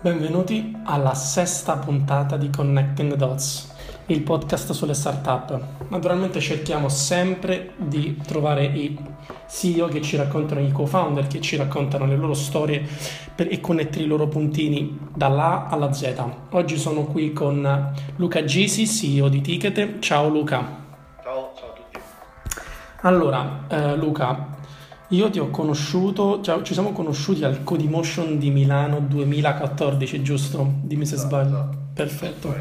Benvenuti alla sesta puntata di Connecting the Dots, il podcast sulle startup. Naturalmente cerchiamo sempre di trovare i CEO che ci raccontano, i co-founder che ci raccontano le loro storie per, e connettere i loro puntini dalla A alla Z. Oggi sono qui con Luca Gisi, CEO di Ticket. Ciao Luca. Ciao, ciao a tutti. Allora, eh, Luca, io ti ho conosciuto, cioè, ci siamo conosciuti al Codimotion di Milano 2014, giusto? Dimmi se Esatto, sbaglio. esatto. Perfetto.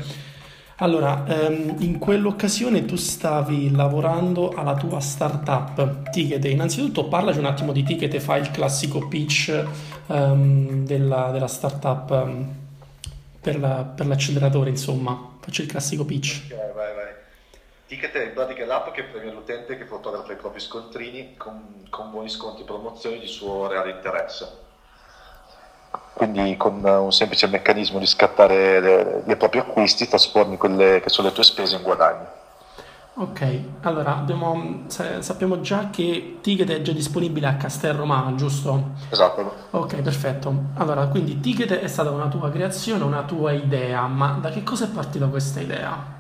Allora, ehm, in quell'occasione tu stavi lavorando alla tua startup Ticket. Innanzitutto parlaci un attimo di Ticket e fai il classico pitch ehm, della, della startup ehm, per la- per l'acceleratore, insomma. Faccio il classico pitch. Ok, vai, vai. Ticket è in pratica l'app che premia l'utente che fotografa i propri scontrini con, con buoni sconti e promozioni di suo reale interesse. Quindi con un semplice meccanismo di scattare le, i propri acquisti trasformi quelle che sono le tue spese in guadagni. Ok, allora abbiamo- sa- sappiamo già che Ticket è già disponibile a Castel Romano, giusto? Esatto. Ok, perfetto. Allora, quindi Ticket è stata una tua creazione, una tua idea, ma da che cosa è partita questa idea?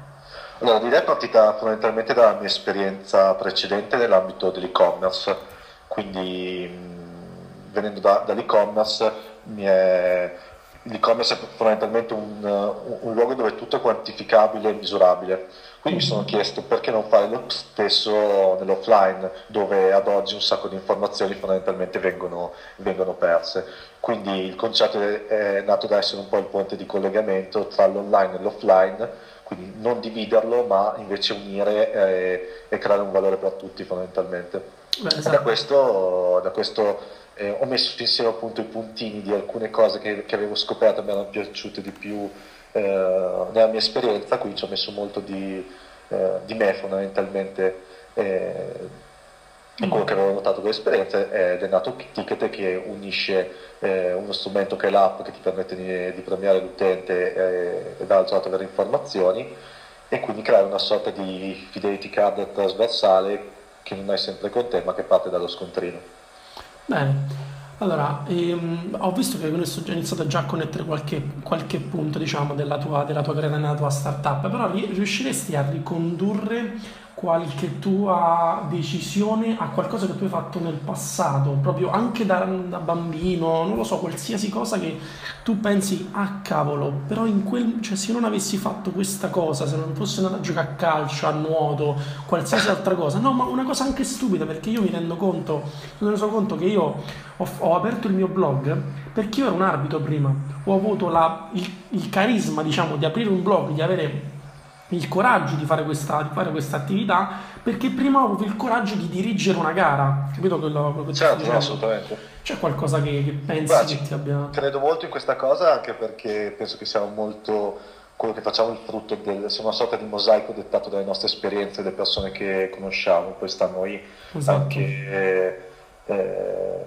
Allora, l'idea è partita fondamentalmente dalla mia esperienza precedente nell'ambito dell'e-commerce, quindi mh, venendo da- dall'e-commerce, è- l'e-commerce è fondamentalmente un, un- un luogo dove tutto è quantificabile e misurabile. Quindi mi sono chiesto perché non fare lo stesso nell'offline, dove ad oggi un sacco di informazioni fondamentalmente vengono, vengono perse. Quindi il concetto è, è nato da essere un po' il ponte di collegamento tra l'online e l'offline, quindi non dividerlo, ma invece unire eh, e creare un valore per tutti fondamentalmente. Beh, E da esatto. questo, da questo, eh, ho messo insieme appunto i puntini di alcune cose che, che avevo scoperto e mi erano piaciute di più eh, nella mia esperienza, quindi ci ho messo molto di, eh, di me fondamentalmente in quello che avevo notato con l'esperienza è nato Ticket che unisce eh, uno strumento che è l'app che ti permette di, di premiare l'utente eh, e dall'altro lato avere informazioni e quindi creare una sorta di fidelity card trasversale che non hai sempre con te ma che parte dallo scontrino. Bene. Allora, ehm, ho visto che hai iniziato già a connettere qualche, qualche punto, diciamo, della tua, della tua carriera nella tua startup, però ri- riusciresti a ricondurre qualche tua decisione a qualcosa che tu hai fatto nel passato, proprio anche da, da bambino, non lo so, qualsiasi cosa che tu pensi, ah cavolo, però in quel, cioè, se non avessi fatto questa cosa, se non fossi andato a giocare a calcio, a nuoto, qualsiasi altra cosa, no, ma una cosa anche stupida, perché io mi rendo conto, mi reso conto che io ho, ho aperto il mio blog perché io ero un arbitro prima, ho avuto la- il, il carisma, diciamo, di aprire un blog, di avere il coraggio di fare questa, di fare questa attività, perché prima ho avuto il coraggio di dirigere una gara, capito quello, quello che Certo, no, assolutamente. C'è qualcosa che, che pensi Guarda, che ti abbia... credo molto in questa cosa anche perché penso che siamo molto quello che facciamo il frutto del, una sorta di mosaico dettato dalle nostre esperienze, dalle persone che conosciamo, poi sta a noi Esatto. anche eh, eh,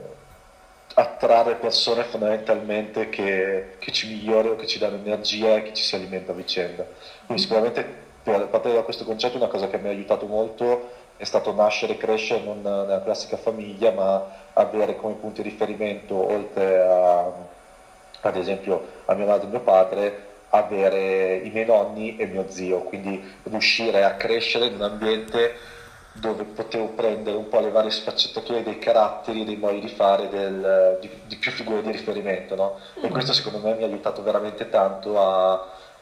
attrarre persone fondamentalmente che, che ci migliorano, che ci danno energia e che ci si alimenta a vicenda. Quindi sicuramente per partire da questo concetto una cosa che mi ha aiutato molto è stato nascere e crescere non nella classica famiglia, ma avere come punti di riferimento, oltre a, ad esempio a mia madre e mio padre, avere i miei nonni e mio zio, quindi riuscire a crescere in un ambiente dove potevo prendere un po' le varie sfaccettature dei caratteri, dei modi di fare, del- di, di più figure di riferimento, no? E questo secondo me mi ha aiutato veramente tanto a,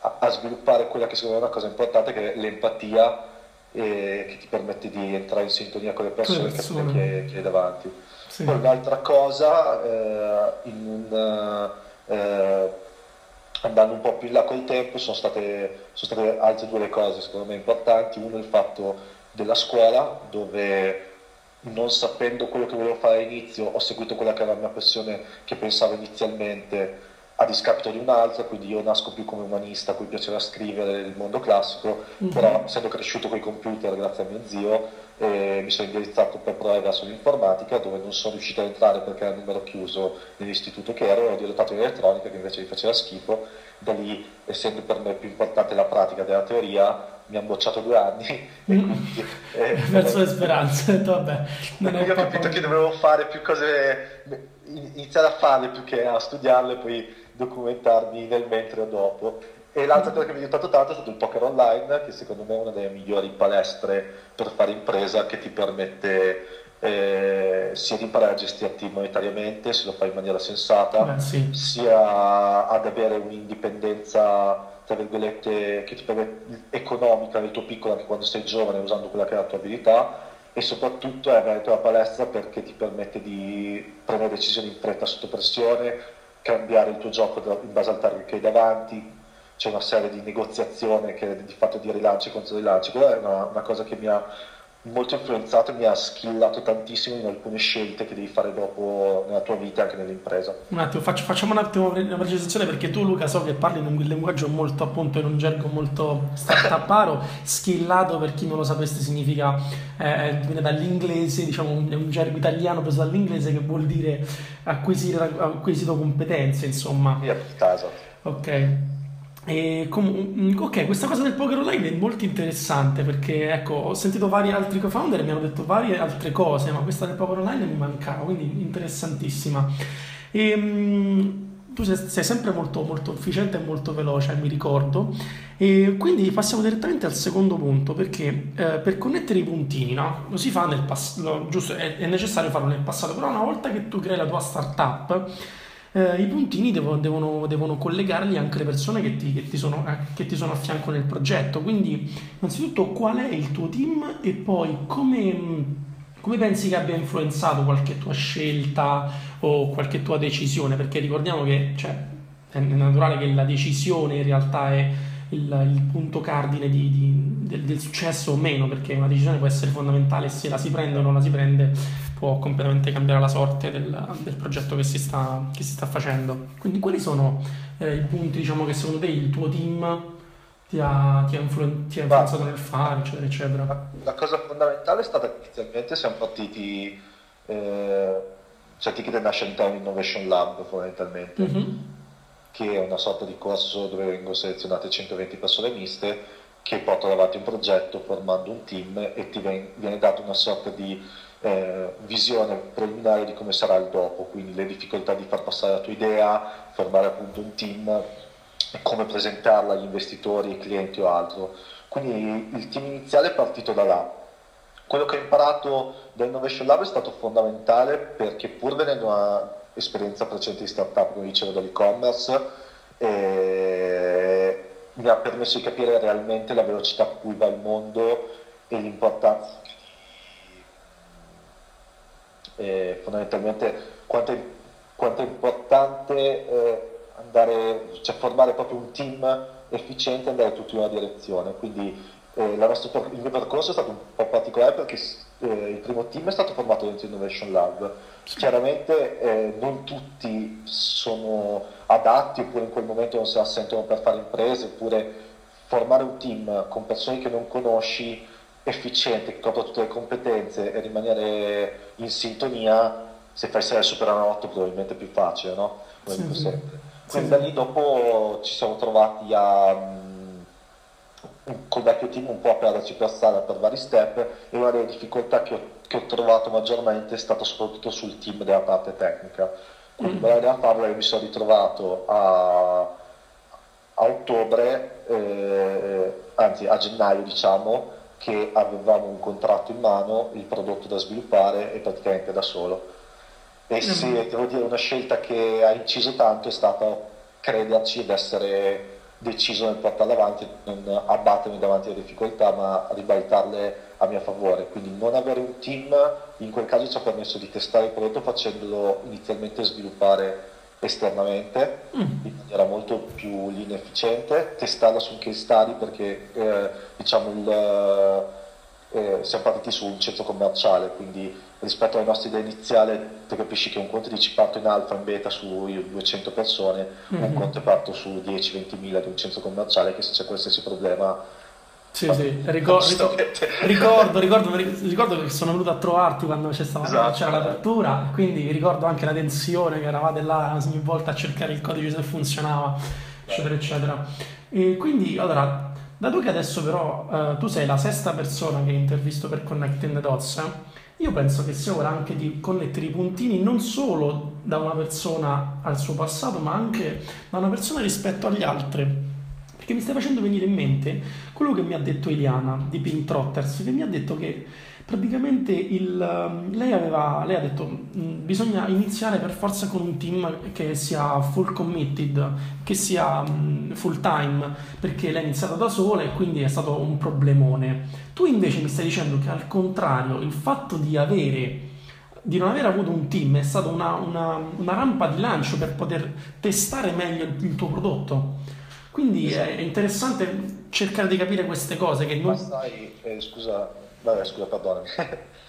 a- a sviluppare quella che secondo me è una cosa importante, che è l'empatia, eh, che ti permette di entrare in sintonia con le persone, e persone. che, che hai davanti. Sì. Poi un'altra cosa, eh, un, eh, andando un po' più in là col tempo, sono state, sono state altre due le cose secondo me importanti. Uno è il fatto della scuola, dove non sapendo quello che volevo fare all'inizio, ho seguito quella che era la mia passione che pensavo inizialmente a discapito di un'altra, quindi io nasco più come umanista, a cui piaceva scrivere il mondo classico, Mhm. però essendo cresciuto con i computer grazie a mio zio, e mi sono indirizzato per provare verso l'informatica dove non sono riuscito a entrare perché era il numero chiuso nell'istituto che ero, ho dirottato in elettronica che invece mi faceva schifo, da lì essendo per me più importante la pratica della teoria mi hanno bocciato due anni e Mm. quindi eh, Verso le speranze, vabbè, non io ho capito che dovevo fare più cose, iniziare a farle più che a studiarle, poi documentarmi nel mentre o dopo. E l'altra cosa che mi ha aiutato tanto è stato il poker online, che secondo me è una delle migliori palestre per fare impresa, che ti permette eh, sia di imparare a gestirti monetariamente, se lo fai in maniera sensata, Beh, sì. sia ad avere un'indipendenza, tra virgolette, che ti permette, economica nel tuo piccolo anche quando sei giovane usando quella che è la tua abilità e soprattutto è veramente una palestra perché ti permette di prendere decisioni in fretta sotto pressione, cambiare il tuo gioco in base al target che hai davanti, c'è una serie di negoziazione che di fatto di rilanci contro rilanci, quella è una, una cosa che mi ha molto influenzato e mi ha skillato tantissimo in alcune scelte che devi fare dopo nella tua vita e anche nell'impresa. Un attimo, faccio- facciamo un attimo una precisazione perché tu Luca so che parli in un linguaggio molto appunto in un gergo molto startuparo, skillato per chi non lo sapesse significa, eh, viene dall'inglese, diciamo un, è un gergo italiano preso dall'inglese che vuol dire acquisire, acquisito competenze, insomma. Via casa. Ok. Com- ok, questa cosa del poker online è molto interessante perché ecco, ho sentito vari altri co-founder e mi hanno detto varie altre cose, ma questa del poker online mi mancava, quindi interessantissima. E, mm, tu sei, sei sempre molto, molto efficiente e molto veloce, mi ricordo. E quindi passiamo direttamente al secondo punto perché eh, per connettere i puntini, no? Lo si fa nel passato, è, è necessario farlo nel passato, però una volta che tu crei la tua startup eh, i puntini devo- devono, devono collegarli anche le persone che ti, che ti sono, eh, che ti sono a fianco nel progetto. Quindi, innanzitutto, qual è il tuo team e poi come, mh, come pensi che abbia influenzato qualche tua scelta o qualche tua decisione? Perché ricordiamo che cioè, è naturale che la decisione in realtà è il, il punto cardine di- di- del, del successo o meno, perché una decisione può essere fondamentale se la si prende o non la si prende può completamente cambiare la sorte del, del progetto che si, sta, che si sta facendo. Quindi quali sono eh, i punti diciamo, che secondo te il tuo team ti ha, ti ha influen- ti ha influenzato nel fare, eccetera, eccetera? La cosa fondamentale è stata che inizialmente siamo partiti, eh, cioè Ticket Nation Town Innovation Lab fondamentalmente, Mhm. che è una sorta di corso dove vengono selezionate 120 persone miste che portano avanti un progetto formando un team e ti ven- viene data una sorta di eh, visione preliminare di come sarà il dopo, quindi le difficoltà di far passare la tua idea, formare appunto un team, come presentarla agli investitori, ai clienti o altro. Quindi il team iniziale è partito da là. Quello che ho imparato da Innovation Lab è stato fondamentale perché pur venendo da un'esperienza precedente di startup, come dicevo, dall'e-commerce, eh, mi ha permesso di capire realmente la velocità a cui va il mondo e l'importanza eh, fondamentalmente quanto è, quanto è importante eh, andare, cioè formare proprio un team efficiente e andare tutti in una direzione. Quindi eh, nostra il mio percorso è stato un po' particolare perché eh, il primo team è stato formato dentro Innovation Lab. Chiaramente eh, non tutti sono adatti oppure in quel momento non se la sentono per fare imprese oppure formare un team con persone che non conosci efficiente, che copra tutte le competenze e rimanere in sintonia, se fai 6 superanotto probabilmente è più facile, no? Come Sì, dico sempre. Quindi sì. da lì dopo ci siamo trovati a, mm, col vecchio team un po' a perderci per strada per vari step e una delle difficoltà che ho, che ho trovato maggiormente è stato soprattutto sul team della parte tecnica. Quindi Mm. per la favola io mi sono ritrovato a, a ottobre, eh, anzi a gennaio diciamo, che avevamo un contratto in mano, il prodotto da sviluppare e praticamente da solo. E se Mm. devo dire una scelta che ha inciso tanto è stata crederci ed essere deciso nel portarla avanti, non abbattermi davanti alle difficoltà, ma ribaltarle a mio favore. Quindi non avere un team in quel caso ci ha permesso di testare il prodotto facendolo inizialmente sviluppare esternamente Mm. in maniera molto più lean e efficiente, testarla su un case study perché eh, diciamo il, eh, siamo partiti su un centro commerciale, quindi rispetto alla nostra idea iniziale tu capisci che un conto dici parto in alfa, in beta su 200 persone, un Mhm. conto parto su 10-20 mila di un centro commerciale che se c'è qualsiasi problema Sì, sì, ricordo, ricordo, ricordo, ricordo, che sono venuto a trovarti quando c'è stata, esatto. c'era l'apertura, quindi ricordo anche la tensione che eravate là ogni volta a cercare il codice se funzionava, eccetera, eccetera. E quindi, allora, dato che adesso però eh, tu sei la sesta persona che intervisto per Connecting the Dots, io penso che sia ora anche di connettere i puntini non solo da una persona al suo passato, ma anche da una persona rispetto agli altri che mi stai facendo venire in mente quello che mi ha detto Eliana di Pink Trotters, che mi ha detto che praticamente il, um, lei, aveva, lei ha detto mm, bisogna iniziare per forza con un team che sia full committed, che sia mm, full time, perché lei è iniziata da sola e quindi è stato un problemone. Tu invece mi stai dicendo che al contrario il fatto di avere di non aver avuto un team è stata una, una, una rampa di lancio per poter testare meglio il, il tuo prodotto. Quindi è interessante cercare di capire queste cose che non... Ma sai, eh, scusa, vabbè, scusa, perdonami.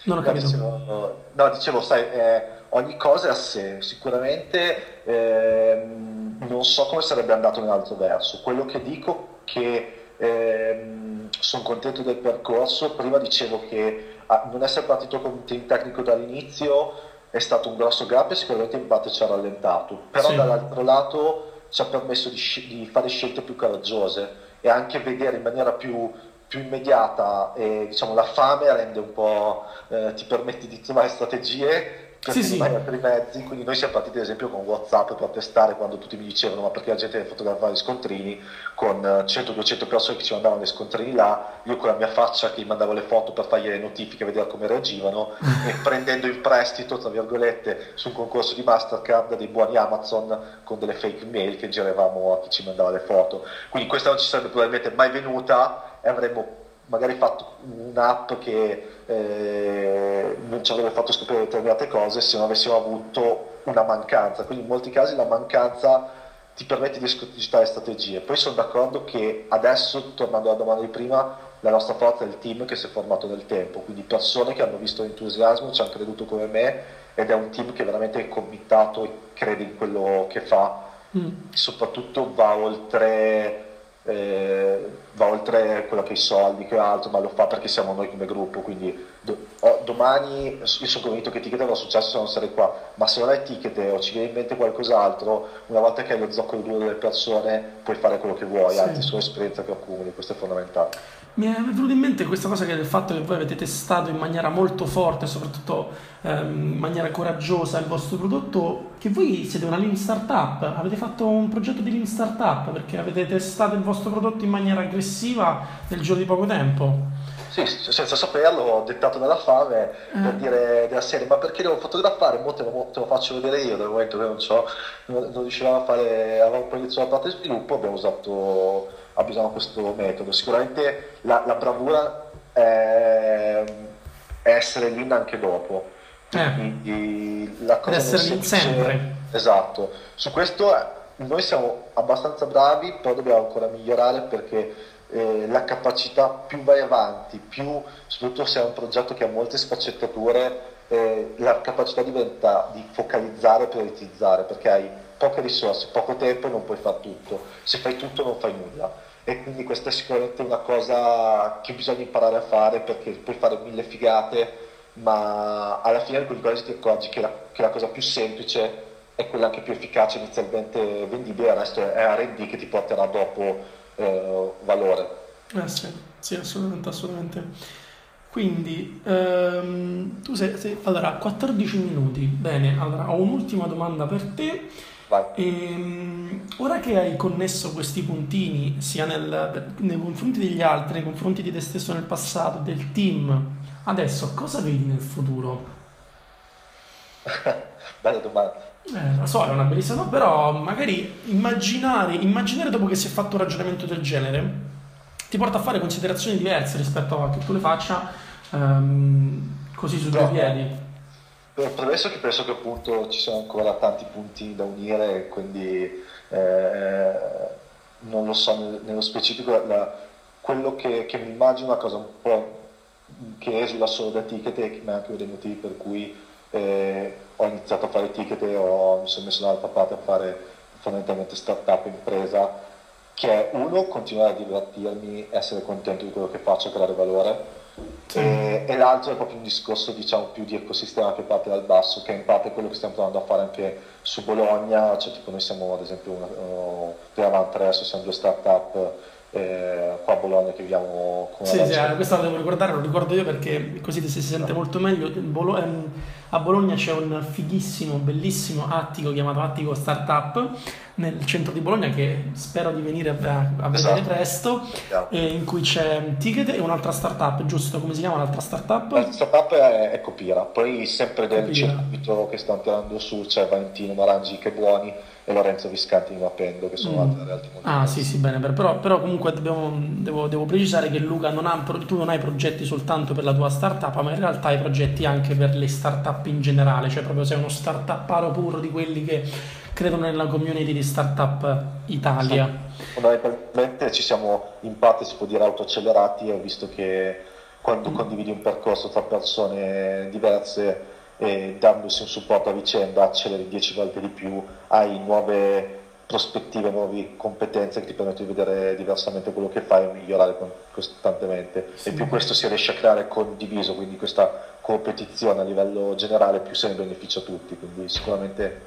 Non ho capito. Dicevo, no, dicevo, sai, eh, ogni cosa è a sé. Sicuramente eh, non so come sarebbe andato in un altro verso. Quello che dico è che ehm, sono contento del percorso. Prima dicevo che ah, non essere partito con un team tecnico dall'inizio è stato un grosso gap e sicuramente in parte ci ha rallentato. Però sì. dall'altro lato ci ha permesso di, di, fare scelte più coraggiose e anche vedere in maniera più, più immediata e diciamo la fame rende un po', eh, ti permette di trovare strategie perché sì, non hai altri mezzi, quindi noi siamo partiti ad esempio con Whatsapp per testare quando tutti mi dicevano ma perché la gente deve fotografare gli scontrini con 100-200 persone che ci mandavano gli scontrini là, io con la mia faccia che gli mandavo le foto per fargli le notifiche, vedere come reagivano e prendendo in prestito, tra virgolette, su un concorso di Mastercard dei buoni Amazon con delle fake mail che giravamo a chi ci mandava le foto. Quindi questa non ci sarebbe probabilmente mai venuta e avremmo magari fatto un'app che eh, non ci avrebbe fatto scoprire determinate cose se non avessimo avuto una mancanza. Quindi in molti casi la mancanza ti permette di escogitare strategie. Poi sono d'accordo che adesso, tornando alla domanda di prima, la nostra forza è il team che si è formato nel tempo, quindi persone che hanno visto l'entusiasmo, ci hanno creduto come me ed è un team che veramente è convintato e crede in quello che fa. Mm. Soprattutto va oltre eh, va oltre quello che i soldi, che altro, ma lo fa perché siamo noi come gruppo, quindi do, oh, domani io sono convinto che Ticket avrà successo se non sarei qua, ma se non hai Ticket o ci viene in mente qualcos'altro, una volta che hai lo zoccolo duro delle persone puoi fare quello che vuoi, sì. anzi solo esperienza che accumuli, questo è fondamentale. Mi è venuto in mente questa cosa che del fatto che voi avete testato in maniera molto forte, soprattutto ehm, in maniera coraggiosa il vostro prodotto, che voi siete una lean startup, avete fatto un progetto di lean startup perché avete testato il vostro prodotto in maniera aggressiva nel giro di poco tempo. Sì, senza saperlo, ho dettato dalla fame eh. per dire della serie, ma perché devo fotografare? Mo te lo, te lo faccio vedere io, dal momento che non, non, non riuscivamo a fare, avevamo iniziato la parte di sviluppo, abbiamo usato abbiamo questo metodo. Sicuramente la, la bravura è, è, essere lì anche dopo. Eh. Quindi la cosa essere lì sempre. Esatto. Su questo eh, noi siamo abbastanza bravi, però dobbiamo ancora migliorare perché eh, la capacità più vai avanti, più soprattutto se è un progetto che ha molte sfaccettature, eh, la capacità diventa di focalizzare e prioritizzare perché hai poche risorse, poco tempo e non puoi fare tutto. Se fai tutto non fai nulla e quindi questa è sicuramente una cosa che bisogna imparare a fare perché puoi fare mille figate ma alla fine alcuni casi ti accorgi che la, che la, cosa più semplice è quella anche più efficace inizialmente vendibile, il resto è R&D che ti porterà dopo eh, valore. Eh sì, sì, assolutamente, assolutamente. Quindi, ehm, tu sei, sei, allora, 14 minuti, bene, allora ho un'ultima domanda per te. E, ehm, ora che hai connesso questi puntini sia nel, nei confronti degli altri, nei confronti di te stesso nel passato, del team, adesso cosa vedi nel futuro? Bella domanda. Eh, lo so, è una bellissima, però magari immaginare, immaginare dopo che si è fatto un ragionamento del genere ti porta a fare considerazioni diverse rispetto a che tu le faccia um, così su due piedi. Premesso che penso che appunto ci sono ancora tanti punti da unire, quindi eh, non lo so nello specifico, la, quello che, che, mi immagino è una cosa un po' che esula solo da ticket che è anche uno dei motivi per cui eh, ho iniziato a fare ticket e ho, mi sono messo dall'altra parte a fare fondamentalmente startup impresa che è uno, continuare a divertirmi, essere contento di quello che faccio, creare valore, e, e, l'altro è proprio un discorso diciamo più di ecosistema che parte dal basso, che in parte è quello che stiamo provando a fare anche su Bologna, cioè tipo noi siamo ad esempio una, uh, Prima tre, siamo due start-up eh, qua a Bologna che viviamo con Sì, sì, eh, questo lo devo ricordare, lo ricordo io perché così si sente molto meglio. Bolo- ehm, a Bologna c'è un fighissimo, bellissimo attico chiamato Attico Startup nel centro di Bologna che spero di venire a, a vedere esatto. presto, eh, in cui c'è Ticket e un'altra startup, giusto? Come si chiama l'altra startup? La startup è, è Copira, poi sempre del Copira. circuito che stanno tirando su c'è Valentino Marangi che buoni e Lorenzo Viscanti di Mapendo che sono mm. altre realtà molto Ah sì sì bene, però, però comunque dobbiamo, devo, devo, precisare che Luca non ha, tu non hai progetti soltanto per la tua startup ma in realtà hai progetti anche per le startup in generale, cioè proprio sei uno startup puro di quelli che credono nella community di Startup Italia. Fondamentalmente ci siamo in parte si può dire autoaccelerati, ho visto che quando mm. condividi un percorso tra persone diverse e dandosi un supporto a vicenda acceleri 10 volte di più, hai nuove prospettive, nuove competenze che ti permettono di vedere diversamente quello che fai e migliorare costantemente. Sì. E più questo si riesce a creare condiviso, quindi questa competizione a livello generale, più se ne beneficia tutti. Quindi sicuramente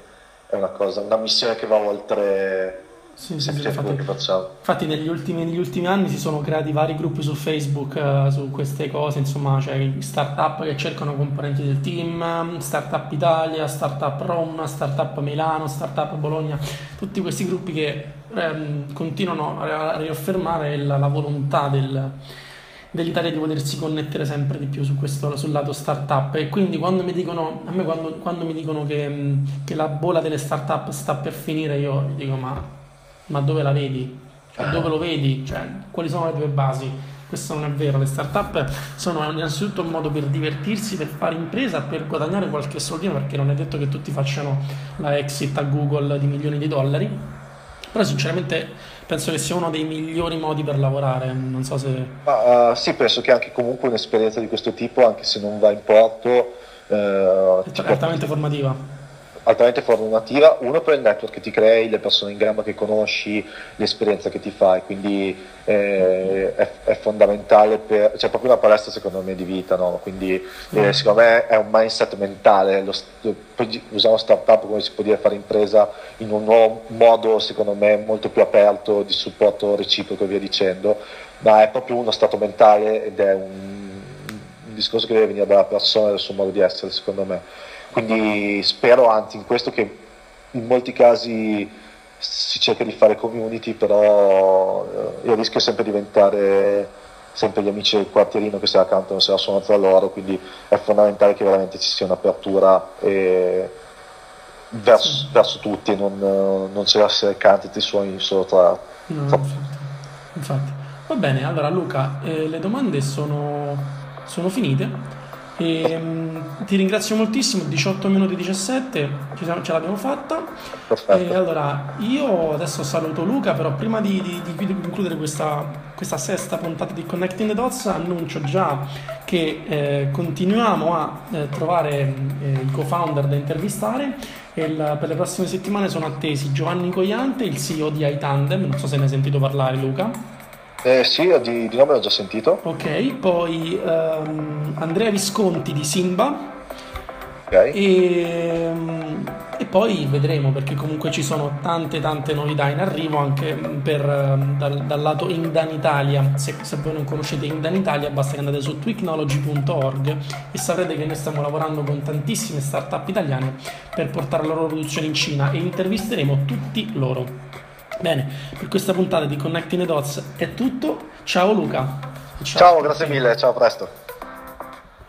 è una cosa, una missione che va oltre sì, sì, sì, infatti, infatti negli, ultimi, negli, ultimi, anni si sono creati vari gruppi su Facebook uh, su queste cose, insomma, cioè startup che cercano componenti del team, Startup Italia, Startup Roma, Startup Milano, Startup Bologna, tutti questi gruppi che um, continuano a riaffermare la, la volontà del, dell'Italia di potersi connettere sempre di più su questo, sul lato startup e quindi quando mi dicono, a me quando, quando mi dicono che, che, la bolla delle startup sta per finire io dico ma, ma dove la vedi? Cioè, dove lo vedi? Cioè, quali sono le tue basi? Questo non è vero, le startup sono innanzitutto un modo per divertirsi, per fare impresa, per guadagnare qualche soldino perché non è detto che tutti facciano la exit a Google di milioni di dollari però sinceramente penso che sia uno dei migliori modi per lavorare, non so se... Ma, uh, sì, penso che anche comunque un'esperienza di questo tipo, anche se non va in porto... Uh, è altamente formativa altamente formativa, uno per il network che ti crei, le persone in gamba che conosci, l'esperienza che ti fai, quindi eh, è, è, fondamentale, per, c'è cioè proprio una palestra secondo me di vita, no? quindi eh, mm. secondo me è un mindset mentale, lo, usiamo startup come si può dire fare impresa in un nuovo modo secondo me molto più aperto di supporto reciproco e via dicendo, ma è proprio uno stato mentale ed è un, un discorso che deve venire dalla persona e dal suo modo di essere secondo me. Quindi spero anzi in questo che in molti casi si cerca di fare community, però eh, il rischio è sempre diventare sempre gli amici del quartierino che se la cantano se la suonano tra loro, quindi è fondamentale che veramente ci sia un'apertura e verso, verso, tutti e non, non c'è essere canti suoni solo tra... No, tra... Infatti. infatti. Va bene, allora Luca, eh, le domande sono, sono finite. E, um, ti ringrazio moltissimo, 18 minuti 17, ce l'abbiamo fatta. E allora, io adesso saluto Luca, però prima di, di, di concludere questa, questa, sesta puntata di Connecting the Dots annuncio già che eh, continuiamo a eh, trovare eh, i co-founder da intervistare la, per le prossime settimane sono attesi Giovanni Coiante, il CEO di iTandem, non so se ne hai sentito parlare Luca. Eh, sì, di, di nome l'ho già sentito. Ok, poi um, Andrea Visconti di Simba. Ok. E, um, e, poi vedremo perché comunque ci sono tante tante novità in arrivo anche per, um, dal, dal, lato Indan Italia. Se, se, voi non conoscete Indan Italia basta che andate su twicnology.org e saprete che noi stiamo lavorando con tantissime start-up italiane per portare la loro produzione in Cina e intervisteremo tutti loro. Bene, per questa puntata di Connecting the Dots è tutto. Ciao Luca. Ciao, ciao grazie mille, ciao, a presto.